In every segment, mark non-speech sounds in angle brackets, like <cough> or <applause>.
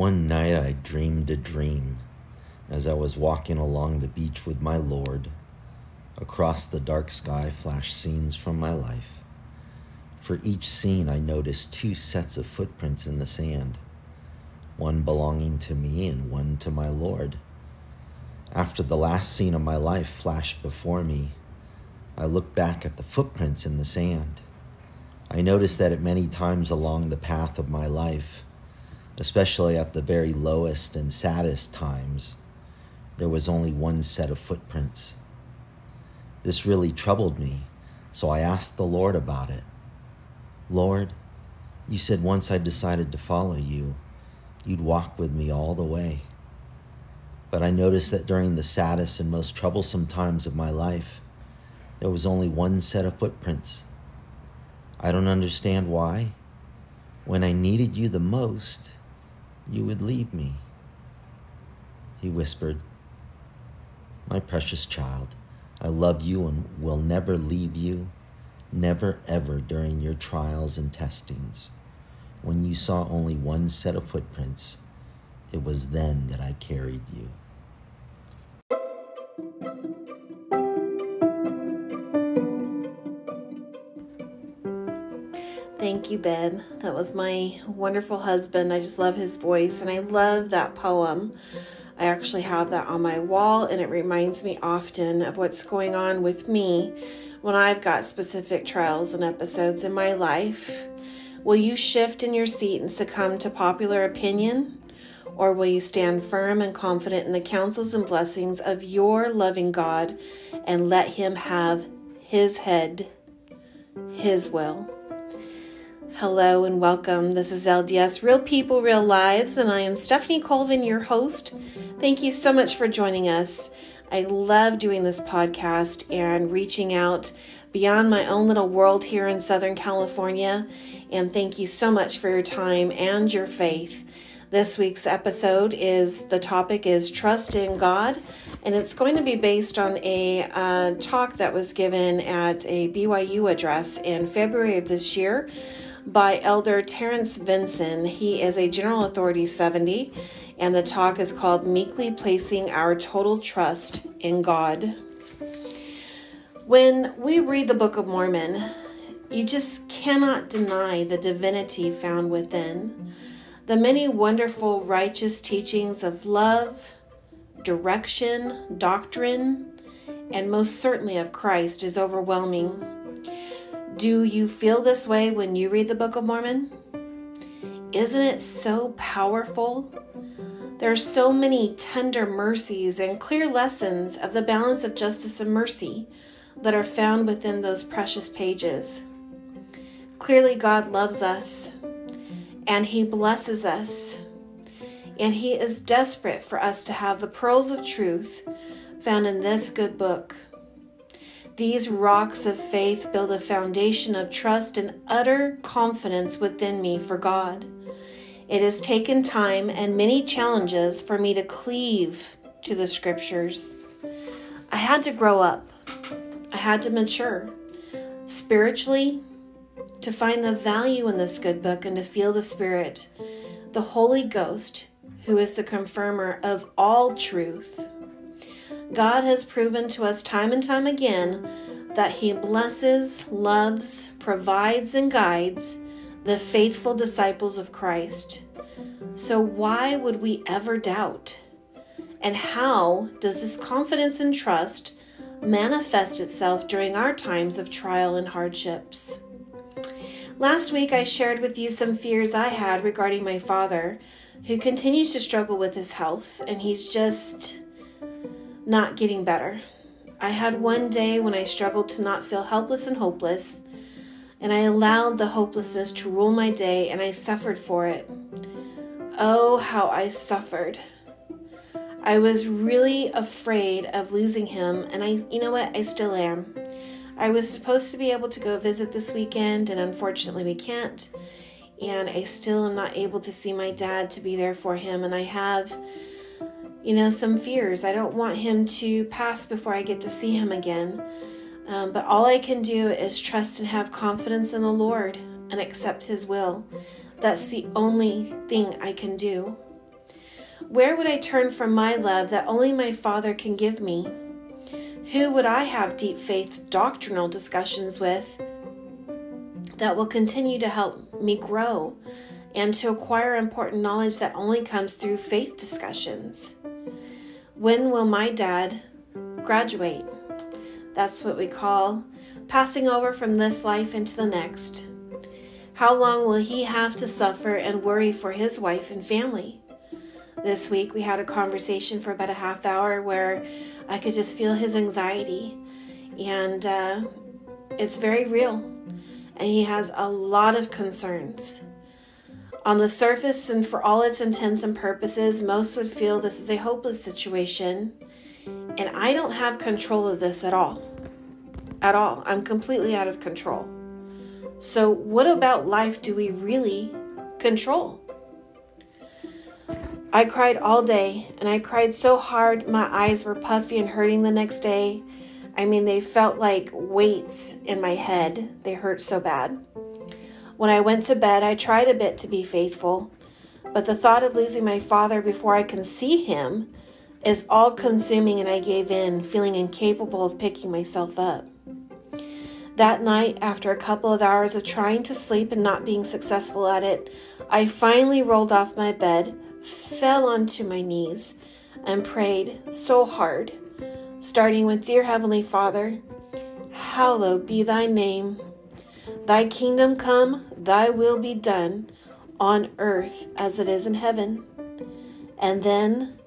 One night I dreamed a dream as I was walking along the beach with my Lord. Across the dark sky flashed scenes from my life. For each scene, I noticed two sets of footprints in the sand, one belonging to me and one to my Lord. After the last scene of my life flashed before me, I looked back at the footprints in the sand. I noticed that at many times along the path of my life, especially at the very lowest and saddest times, there was only one set of footprints. This really troubled me, so I asked the Lord about it. Lord, you said once I decided to follow you, you'd walk with me all the way. But I noticed that during the saddest and most troublesome times of my life, there was only one set of footprints. I don't understand why. When I needed you the most, you would leave me. He whispered, My precious child, I love you and will never leave you, never ever during your trials and testings. When you saw only one set of footprints, it was then that I carried you. Thank you, Ben. That was my wonderful husband. I just love his voice and I love that poem. I actually have that on my wall and it reminds me often of what's going on with me when I've got specific trials and episodes in my life. Will you shift in your seat and succumb to popular opinion? Or will you stand firm and confident in the counsels and blessings of your loving God and let Him have His head, His will? Hello and welcome. This is LDS Real People, Real Lives, and I am Stephanie Colvin, your host. Thank you so much for joining us. I love doing this podcast and reaching out beyond my own little world here in Southern California. And thank you so much for your time and your faith. This week's episode is the topic is trust in God, and it's going to be based on a uh, talk that was given at a BYU address in February of this year by Elder Terence Vinson. He is a General Authority 70, and the talk is called Meekly Placing Our Total Trust in God. When we read the Book of Mormon, you just cannot deny the divinity found within. The many wonderful, righteous teachings of love, direction, doctrine, and most certainly of Christ is overwhelming. Do you feel this way when you read the Book of Mormon? Isn't it so powerful? There are so many tender mercies and clear lessons of the balance of justice and mercy that are found within those precious pages. Clearly, God loves us and He blesses us, and He is desperate for us to have the pearls of truth found in this good book. These rocks of faith build a foundation of trust and utter confidence within me for God. It has taken time and many challenges for me to cleave to the scriptures. I had to grow up, I had to mature spiritually to find the value in this good book and to feel the Spirit, the Holy Ghost, who is the confirmer of all truth. God has proven to us time and time again that He blesses, loves, provides, and guides the faithful disciples of Christ. So, why would we ever doubt? And how does this confidence and trust manifest itself during our times of trial and hardships? Last week, I shared with you some fears I had regarding my father, who continues to struggle with his health, and he's just not getting better. I had one day when I struggled to not feel helpless and hopeless, and I allowed the hopelessness to rule my day, and I suffered for it. Oh, how I suffered. I was really afraid of losing him, and I, you know what, I still am. I was supposed to be able to go visit this weekend, and unfortunately, we can't. And I still am not able to see my dad to be there for him, and I have you know, some fears. I don't want him to pass before I get to see him again. Um, but all I can do is trust and have confidence in the Lord and accept His will. That's the only thing I can do. Where would I turn from my love that only my Father can give me? Who would I have deep faith doctrinal discussions with that will continue to help me grow and to acquire important knowledge that only comes through faith discussions? When will my dad graduate? That's what we call passing over from this life into the next. How long will he have to suffer and worry for his wife and family? This week we had a conversation for about a half hour where I could just feel his anxiety, and uh, it's very real. And he has a lot of concerns. On the surface, and for all its intents and purposes, most would feel this is a hopeless situation, and I don't have control of this at all. At all. I'm completely out of control. So, what about life do we really control? I cried all day, and I cried so hard my eyes were puffy and hurting the next day. I mean, they felt like weights in my head. They hurt so bad. When I went to bed, I tried a bit to be faithful, but the thought of losing my father before I can see him is all consuming, and I gave in, feeling incapable of picking myself up. That night, after a couple of hours of trying to sleep and not being successful at it, I finally rolled off my bed, fell onto my knees, and prayed so hard, starting with Dear Heavenly Father, hallowed be thy name. Thy kingdom come, thy will be done on earth as it is in heaven. And then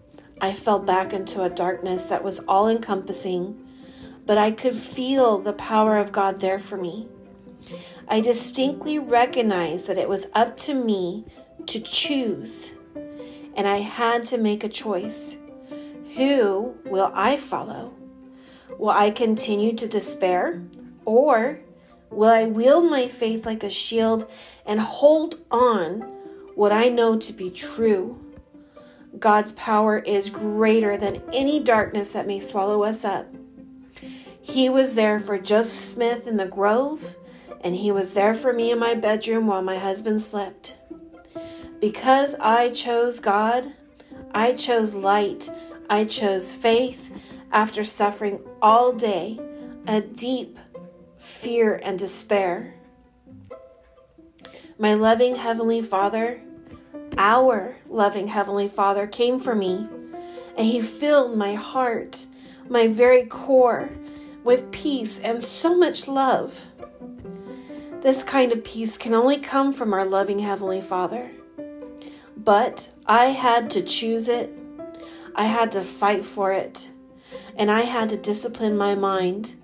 I fell back into a darkness that was all encompassing but I could feel the power of God there for me. I distinctly recognized that it was up to me to choose, and I had to make a choice. Who will I follow? Will I continue to despair, or will I wield my faith like a shield and hold on what I know to be true? God's power is greater than any darkness that may swallow us up. He was there for Joseph Smith in the Grove, and he was there for me in my bedroom while my husband slept. Because I chose God, I chose light, I chose faith after suffering all day a deep fear and despair. My loving Heavenly Father, our loving Heavenly Father, came for me, and He filled my heart, my very core, with peace and so much love. This kind of peace can only come from our loving Heavenly Father. But I had to choose it, I had to fight for it, and I had to discipline my mind.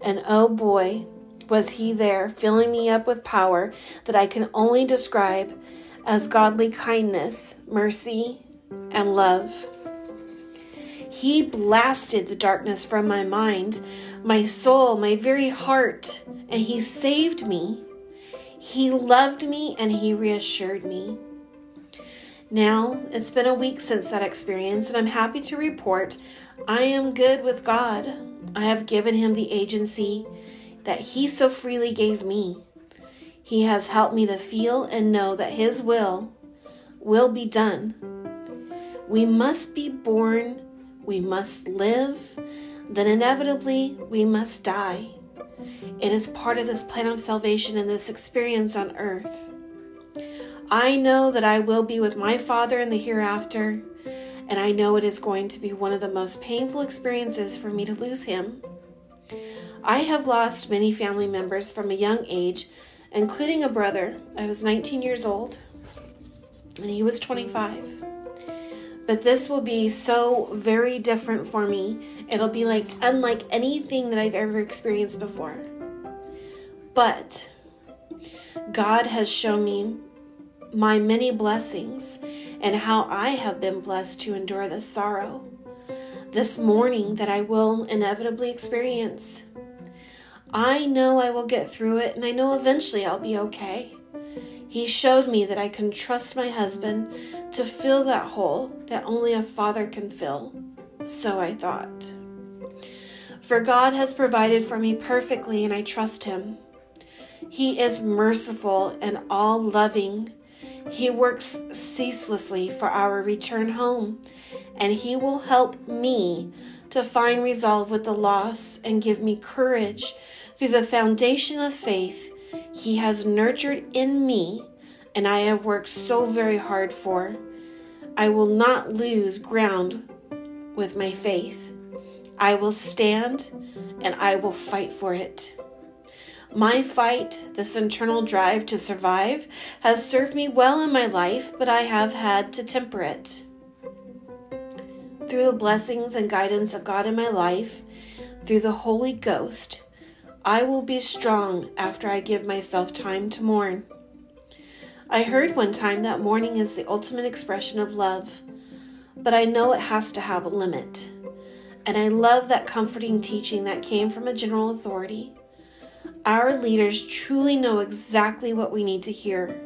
And oh boy, was He there, filling me up with power that I can only describe as godly kindness, mercy, and love. He blasted the darkness from my mind my soul, my very heart, and He saved me. He loved me and He reassured me. Now, it's been a week since that experience, and I'm happy to report I am good with God. I have given Him the agency that He so freely gave me. He has helped me to feel and know that His will will be done. We must be born, we must live, then inevitably we must die. It is part of this plan of salvation and this experience on earth. I know that I will be with my Father in the hereafter, and I know it is going to be one of the most painful experiences for me to lose Him. I have lost many family members from a young age, including a brother. I was 19 years old, and he was 25. But this will be so very different for me. It'll be like unlike anything that I've ever experienced before. But God has shown me my many blessings and how I have been blessed to endure this sorrow, this mourning that I will inevitably experience. I know I will get through it and I know eventually I'll be okay. He showed me that I can trust my husband to fill that hole that only a father can fill. So I thought. For God has provided for me perfectly, and I trust Him. He is merciful and all loving. He works ceaselessly for our return home, and He will help me to find resolve with the loss and give me courage through the foundation of faith He has nurtured in me and I have worked so very hard for. I will not lose ground with my faith. I will stand and I will fight for it. My fight, this internal drive to survive, has served me well in my life, but I have had to temper it. Through the blessings and guidance of God in my life, through the Holy Ghost, I will be strong after I give myself time to mourn. I heard one time that mourning is the ultimate expression of love, but I know it has to have a limit. And I love that comforting teaching that came from a general authority. Our leaders truly know exactly what we need to hear.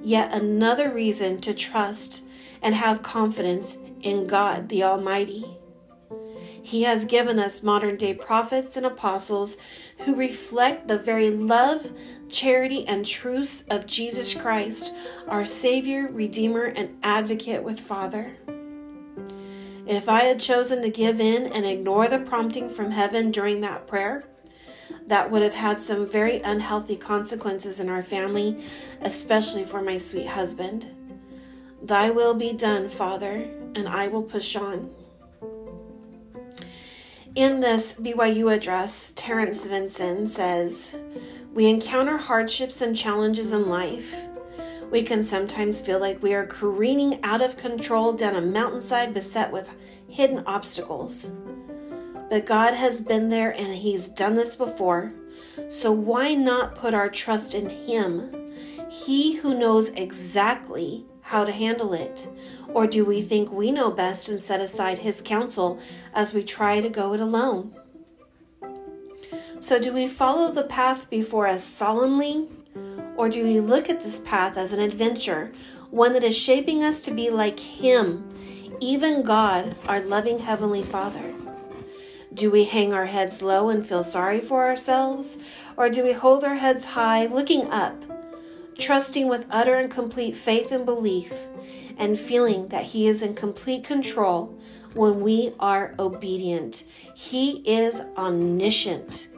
Yet another reason to trust and have confidence in God the Almighty. He has given us modern day prophets and apostles who reflect the very love, charity, and truths of Jesus Christ, our Savior, Redeemer, and Advocate with Father. If I had chosen to give in and ignore the prompting from heaven during that prayer, that would have had some very unhealthy consequences in our family, especially for my sweet husband. Thy will be done, Father, and I will push on. In this BYU address, Terence Vinson says, We encounter hardships and challenges in life. We can sometimes feel like we are careening out of control down a mountainside beset with hidden obstacles. But God has been there and He's done this before. So why not put our trust in Him? He who knows exactly how to handle it? Or do we think we know best and set aside His counsel as we try to go it alone? So, do we follow the path before us solemnly? Or do we look at this path as an adventure, one that is shaping us to be like Him, even God, our loving Heavenly Father? Do we hang our heads low and feel sorry for ourselves? Or do we hold our heads high, looking up, trusting with utter and complete faith and belief, and feeling that He is in complete control when we are obedient? He is omniscient.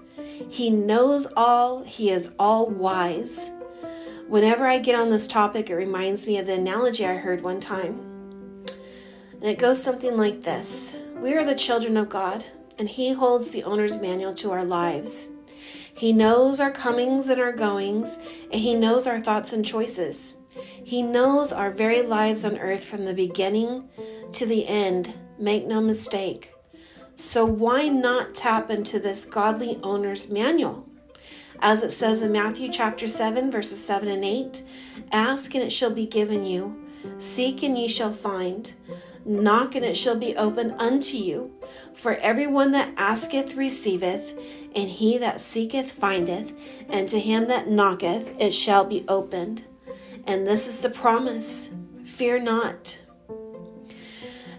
He knows all, He is all wise. Whenever I get on this topic, it reminds me of the analogy I heard one time. And it goes something like this We are the children of God, and He holds the owner's manual to our lives. He knows our comings and our goings, and He knows our thoughts and choices. He knows our very lives on earth from the beginning to the end. Make no mistake. So, why not tap into this godly owner's manual? As it says in Matthew chapter 7, verses 7 and 8 Ask and it shall be given you, seek and ye shall find, knock and it shall be opened unto you. For everyone that asketh receiveth, and he that seeketh findeth, and to him that knocketh it shall be opened. And this is the promise fear not.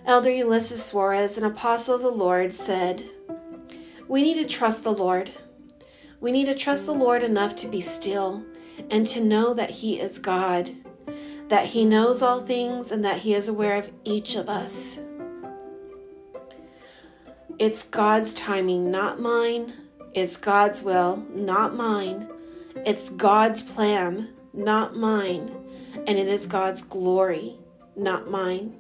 Elder Ulisses Soares, an apostle of the Lord, said, We need to trust the Lord. We need to trust the Lord enough to be still and to know that He is God, that He knows all things, and that He is aware of each of us. It's God's timing, not mine. It's God's will, not mine. It's God's plan, not mine. And it is God's glory, not mine.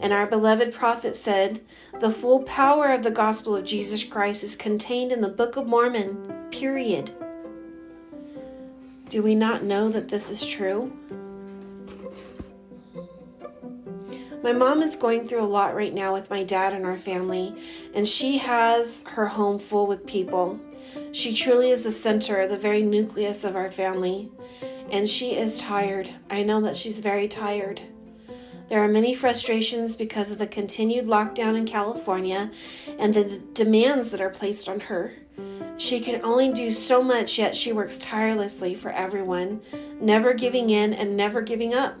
And our beloved prophet said, The full power of the gospel of Jesus Christ is contained in the Book of Mormon, period. Do we not know that this is true? My mom is going through a lot right now with my dad and our family, and she has her home full with people. She truly is the center, the very nucleus of our family, and she is tired. I know that she's very tired. There are many frustrations because of the continued lockdown in California and the demands that are placed on her. She can only do so much, yet she works tirelessly for everyone, never giving in and never giving up.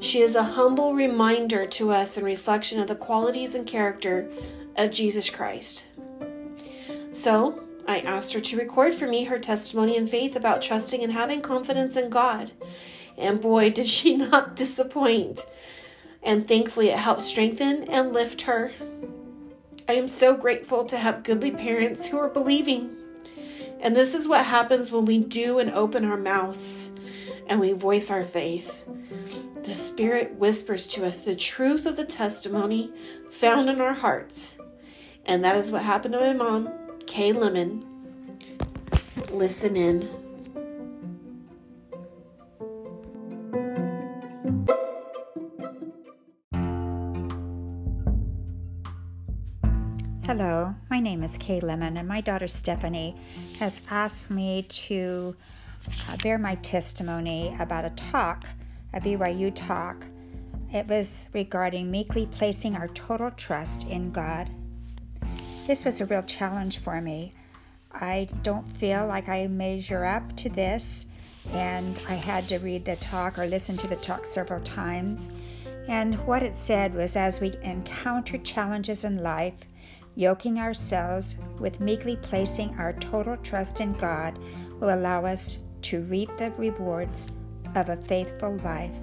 She is a humble reminder to us and reflection of the qualities and character of Jesus Christ. So, I asked her to record for me her testimony and faith about trusting and having confidence in God. And boy, did she <laughs> not disappoint. And thankfully, it helped strengthen and lift her. I am so grateful to have goodly parents who are believing. And this is what happens when we do and open our mouths and we voice our faith. The Spirit whispers to us the truth of the testimony found in our hearts. And that is what happened to my mom, Kay Lemon. Listen in. Hello, my name is Kay Lemon, and my daughter Stephanie has asked me to uh, bear my testimony about a talk, a BYU talk. It was regarding meekly placing our total trust in God. This was a real challenge for me. I don't feel like I measure up to this, and I had to read the talk or listen to the talk several times. And what it said was as we encounter challenges in life, yoking ourselves with meekly placing our total trust in God will allow us to reap the rewards of a faithful life.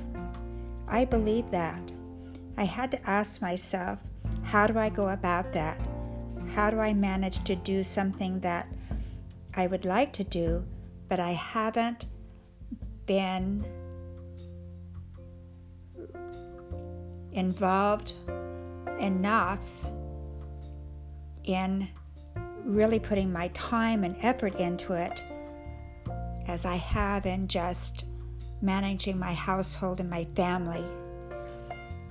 I believe that. I had to ask myself, how do I go about that? How do I manage to do something that I would like to do, but I haven't been involved enough in really putting my time and effort into it as I have in just managing my household and my family.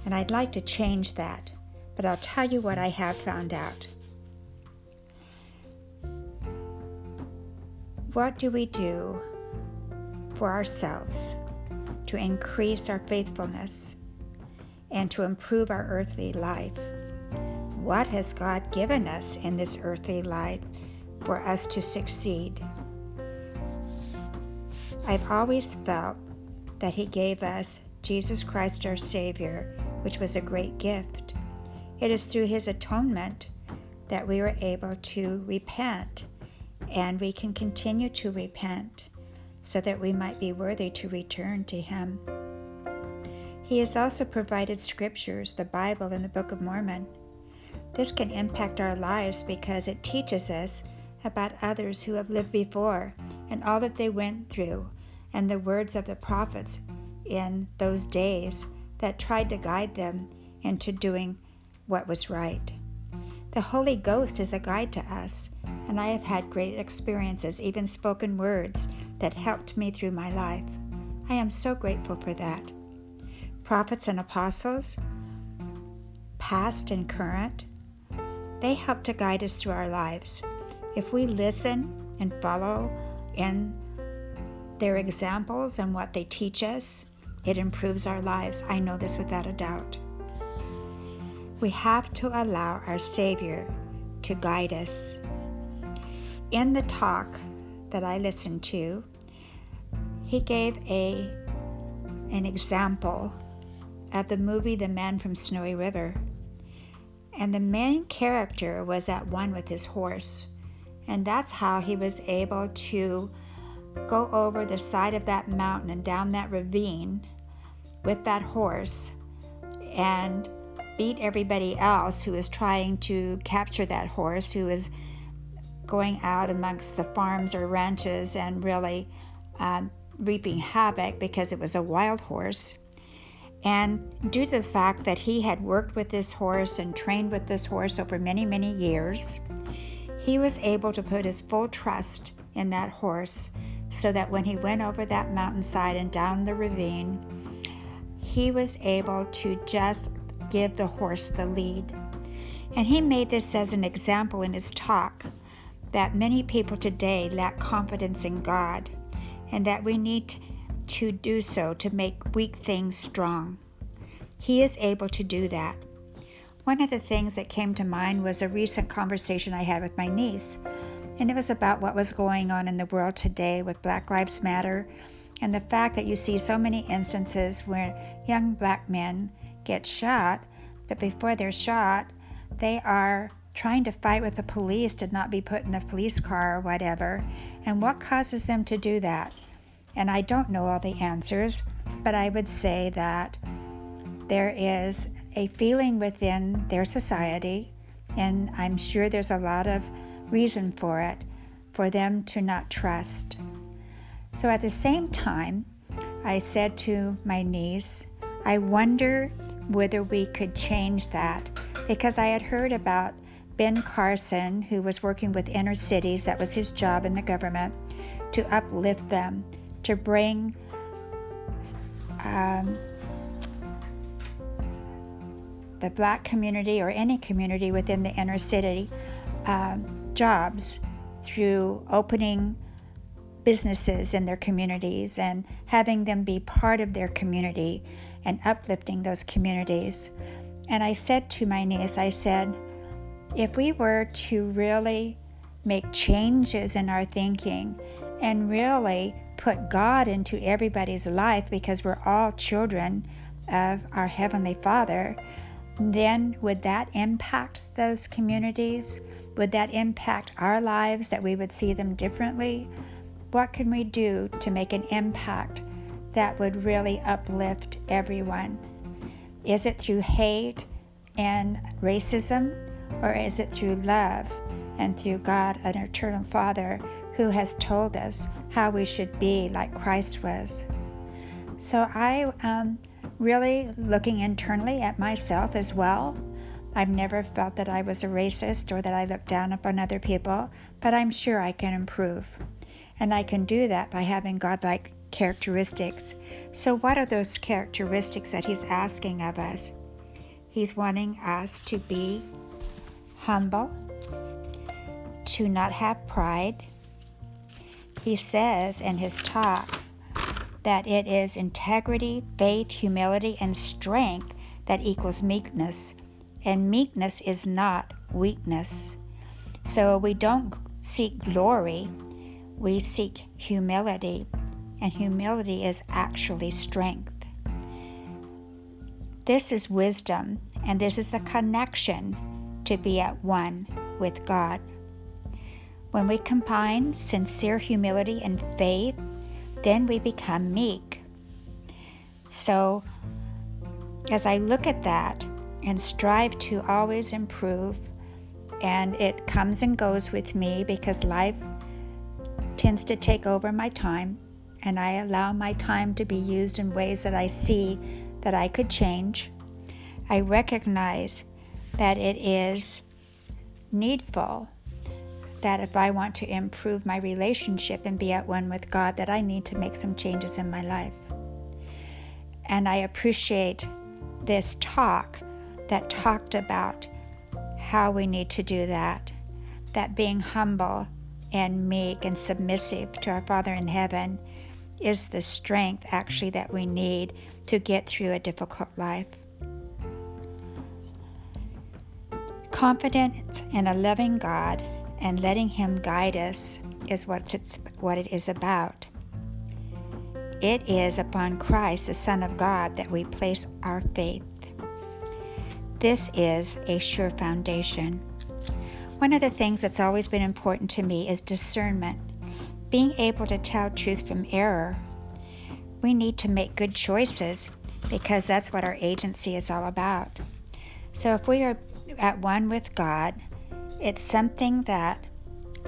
And I'd like to change that, but I'll tell you what I have found out. What do we do for ourselves to increase our faithfulness and to improve our earthly life? What has God given us in this earthly life for us to succeed? I've always felt that He gave us Jesus Christ our Savior, which was a great gift. It is through His atonement that we were able to repent, and we can continue to repent so that we might be worthy to return to Him. He has also provided scriptures, the Bible, and the Book of Mormon this can impact our lives because it teaches us about others who have lived before and all that they went through, and the words of the prophets in those days that tried to guide them into doing what was right. The Holy Ghost is a guide to us, and I have had great experiences, even spoken words, that helped me through my life. I am so grateful for that. Prophets and apostles, past and current, they help to guide us through our lives. If we listen and follow in their examples and what they teach us, it improves our lives. I know this without a doubt. We have to allow our Savior to guide us. In the talk that I listened to, he gave a an example of the movie The Man from Snowy River and the main character was at one with his horse. And that's how he was able to go over the side of that mountain and down that ravine with that horse and beat everybody else who was trying to capture that horse, who was going out amongst the farms or ranches and really um, reaping havoc because it was a wild horse. And due to the fact that he had worked with this horse and trained with this horse over many, many years, he was able to put his full trust in that horse so that when he went over that mountainside and down the ravine, he was able to just give the horse the lead. And he made this as an example in his talk that many people today lack confidence in God and that we need to do so to make weak things strong. He is able to do that. One of the things that came to mind was a recent conversation I had with my niece, and it was about what was going on in the world today with Black Lives Matter and the fact that you see so many instances where young black men get shot, but before they're shot, they are trying to fight with the police to not be put in the police car or whatever. And what causes them to do that? And I don't know all the answers, but I would say that there is a feeling within their society, and I'm sure there's a lot of reason for it, for them to not trust. So at the same time, I said to my niece, I wonder whether we could change that because I had heard about Ben Carson, who was working with inner cities, that was his job in the government, to uplift them, to bring um, the black community or any community within the inner city um, jobs through opening businesses in their communities and having them be part of their community and uplifting those communities. And I said to my niece, I said, if we were to really make changes in our thinking and really put God into everybody's life because we're all children of our Heavenly Father, then would that impact those communities? Would that impact our lives that we would see them differently? What can we do to make an impact that would really uplift everyone? Is it through hate and racism, or is it through love and through God, an eternal Father, who has told us how we should be like Christ was? So I am really looking internally at myself as well. I've never felt that I was a racist or that I looked down upon other people, but I'm sure I can improve. And I can do that by having godlike characteristics. So, what are those characteristics that He's asking of us? He's wanting us to be humble, to not have pride. He says in His talk that it is integrity, faith, humility, and strength that equals meekness. And meekness is not weakness. So we don't seek glory, we seek humility, and humility is actually strength. This is wisdom, and this is the connection to be at one with God. When we combine sincere humility and faith, then we become meek. So, as I look at that and strive to always improve, and it comes and goes with me because life tends to take over my time, and I allow my time to be used in ways that I see that I could change. I recognize that it is needful that if I want to improve my relationship and be at one with God, that I need to make some changes in my life. And I appreciate this talk that talked about how we need to do that. That being humble and meek and submissive to our Father in heaven is the strength actually that we need to get through a difficult life. Confidence in a loving God and letting Him guide us is what it's what it is about. It is upon Christ, the Son of God, that we place our faith. This is a sure foundation. One of the things that's always been important to me is discernment, being able to tell truth from error. We need to make good choices because that's what our agency is all about. So if we are at one with God, it's something that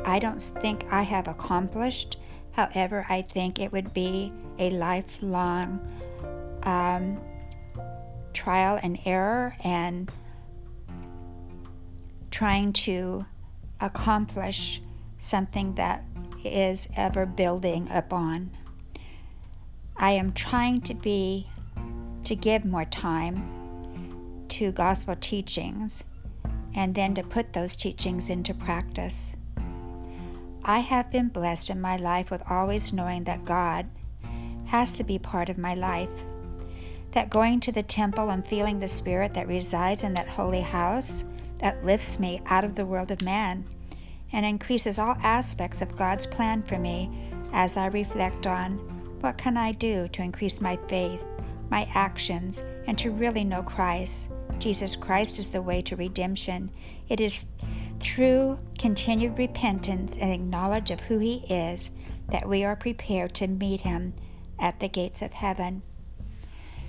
I don't think I have accomplished. However, I think it would be a lifelong um, trial and error and trying to accomplish something that is ever building upon. I am trying to be, to give more time to gospel teachings and then to put those teachings into practice. I have been blessed in my life with always knowing that God has to be part of my life. That going to the temple and feeling the Spirit that resides in that holy house that lifts me out of the world of man and increases all aspects of God's plan for me as I reflect on what can I do to increase my faith, my actions, and to really know Christ Jesus Christ is the way to redemption. It is through continued repentance and knowledge of who He is that we are prepared to meet him at the gates of heaven.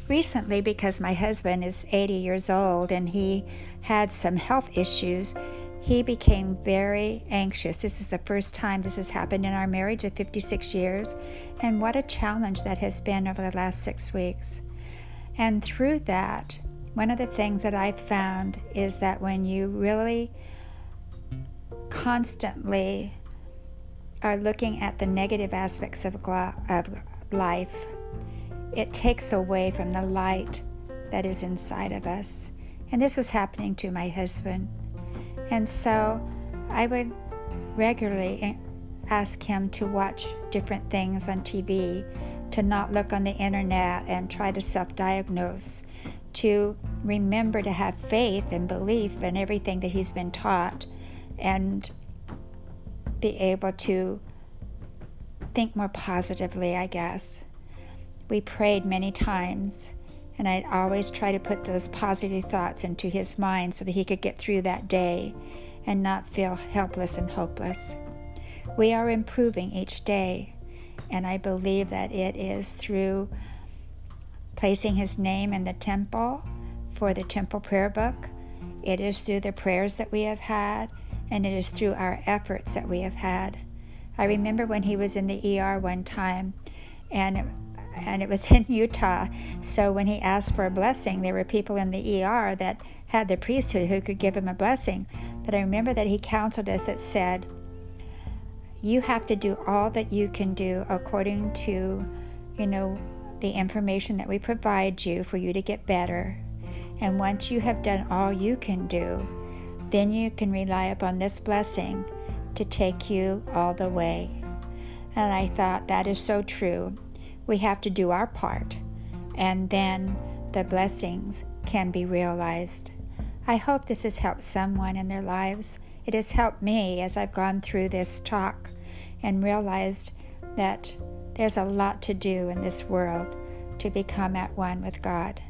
Recently, because my husband is 80 years old and he had some health issues, he became very anxious. This is the first time this has happened in our marriage of 56 years, and what a challenge that has been over the last six weeks. And through that, one of the things that I've found is that when you really constantly are looking at the negative aspects of, life, it takes away from the light that is inside of us. And this was happening to my husband. And so I would regularly ask him to watch different things on TV, to not look on the internet and try to self diagnose, to remember to have faith and belief in everything that he's been taught, and be able to think more positively, I guess. We prayed many times, and I'd always try to put those positive thoughts into his mind so that he could get through that day and not feel helpless and hopeless. We are improving each day, and I believe that it is through placing his name in the temple for the temple prayer book. It is through the prayers that we have had, and it is through our efforts that we have had. I remember when he was in the ER one time, and and it was in <laughs> Utah. So when he asked for a blessing, there were people in the ER that had the priesthood who could give him a blessing. But I remember that he counseled us that said, You have to do all that you can do according to, you know, the information that we provide you for you to get better. And once you have done all you can do, then you can rely upon this blessing to take you all the way. And I thought that is so true we have to do our part, and then the blessings can be realized. I hope this has helped someone in their lives. It has helped me as I've gone through this talk and realized that there's a lot to do in this world to become at one with God.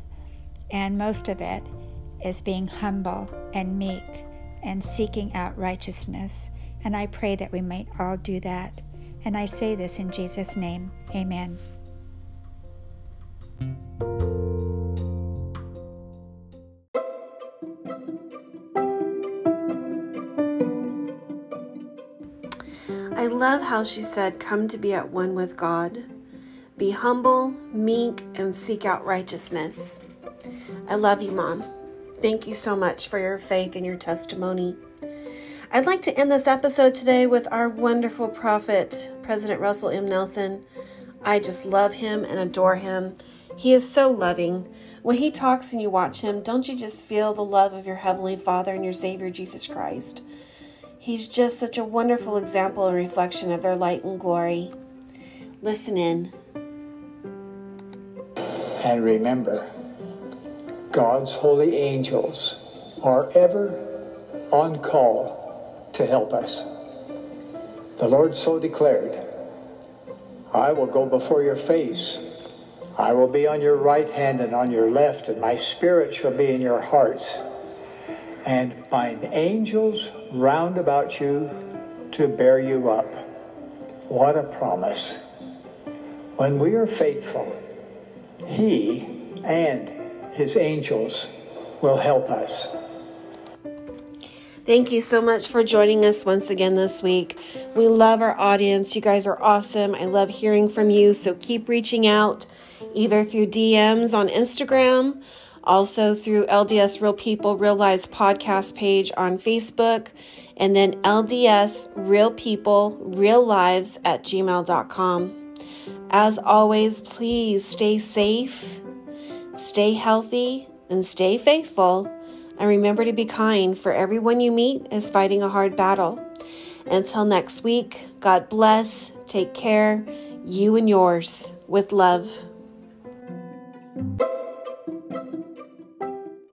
And most of it is being humble and meek and seeking out righteousness. And I pray that we might all do that. And I say this in Jesus' name. Amen. I love how she said, Come to be at one with God. Be humble, meek, and seek out righteousness. I love you, Mom. Thank you so much for your faith and your testimony. I'd like to end this episode today with our wonderful prophet, President Russell M. Nelson. I just love him and adore him. He is so loving. When he talks and you watch him, don't you just feel the love of your Heavenly Father and your Savior Jesus Christ? He's just such a wonderful example and reflection of their light and glory. Listen in. And remember, God's holy angels are ever on call to help us. The Lord so declared, I will go before your face I will be on your right hand and on your left, and my spirit shall be in your hearts, and mine angels round about you to bear you up. What a promise. When we are faithful, He and His angels will help us. Thank you so much for joining us once again this week. We love our audience. You guys are awesome. I love hearing from you. So keep reaching out either through DMs on Instagram, also through LDS Real People Real Lives podcast page on Facebook, and then LDS Real People Real Lives at gmail.com. As always, please stay safe, stay healthy, and stay faithful. And remember to be kind, for everyone you meet is fighting a hard battle. Until next week, God bless, take care, you and yours, with love. Bye.